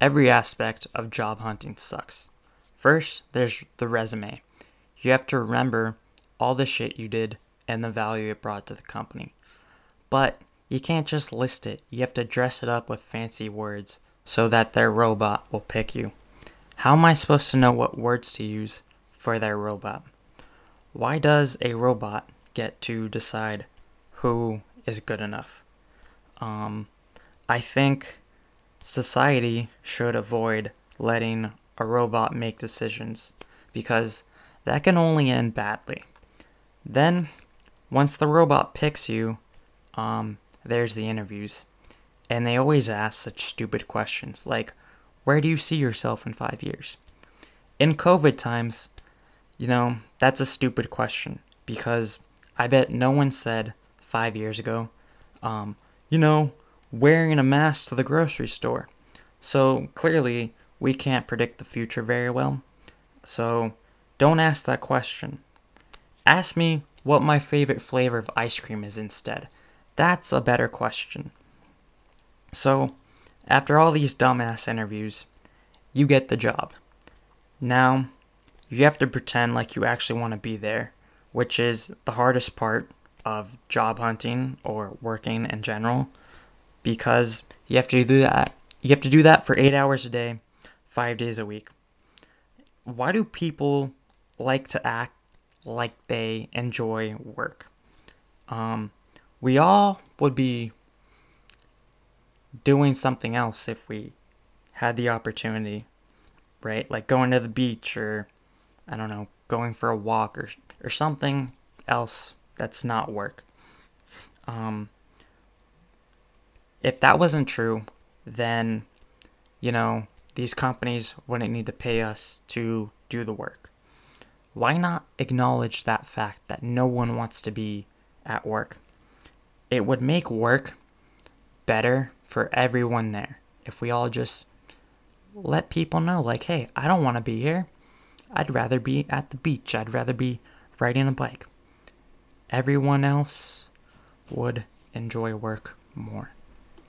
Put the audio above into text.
every aspect of job hunting sucks. First, there's the resume. You have to remember all the shit you did and the value it brought to the company. But you can't just list it, you have to dress it up with fancy words so that their robot will pick you. How am I supposed to know what words to use for their robot? Why does a robot get to decide who is good enough? Um, I think society should avoid letting a robot make decisions because that can only end badly. Then, once the robot picks you, um, there's the interviews. And they always ask such stupid questions like, Where do you see yourself in five years? In COVID times, you know, that's a stupid question because I bet no one said five years ago, um, you know, wearing a mask to the grocery store. So clearly, we can't predict the future very well. So don't ask that question. Ask me what my favorite flavor of ice cream is instead. That's a better question. So, after all these dumbass interviews, you get the job. Now, you have to pretend like you actually want to be there, which is the hardest part of job hunting or working in general because you have to do that. You have to do that for 8 hours a day, 5 days a week. Why do people like to act like they enjoy work? Um, we all would be doing something else if we had the opportunity, right? Like going to the beach or I don't know, going for a walk or or something else that's not work. Um, if that wasn't true, then you know these companies wouldn't need to pay us to do the work. Why not acknowledge that fact that no one wants to be at work? It would make work better for everyone there if we all just let people know, like, hey, I don't want to be here. I'd rather be at the beach. I'd rather be riding a bike. Everyone else would enjoy work more.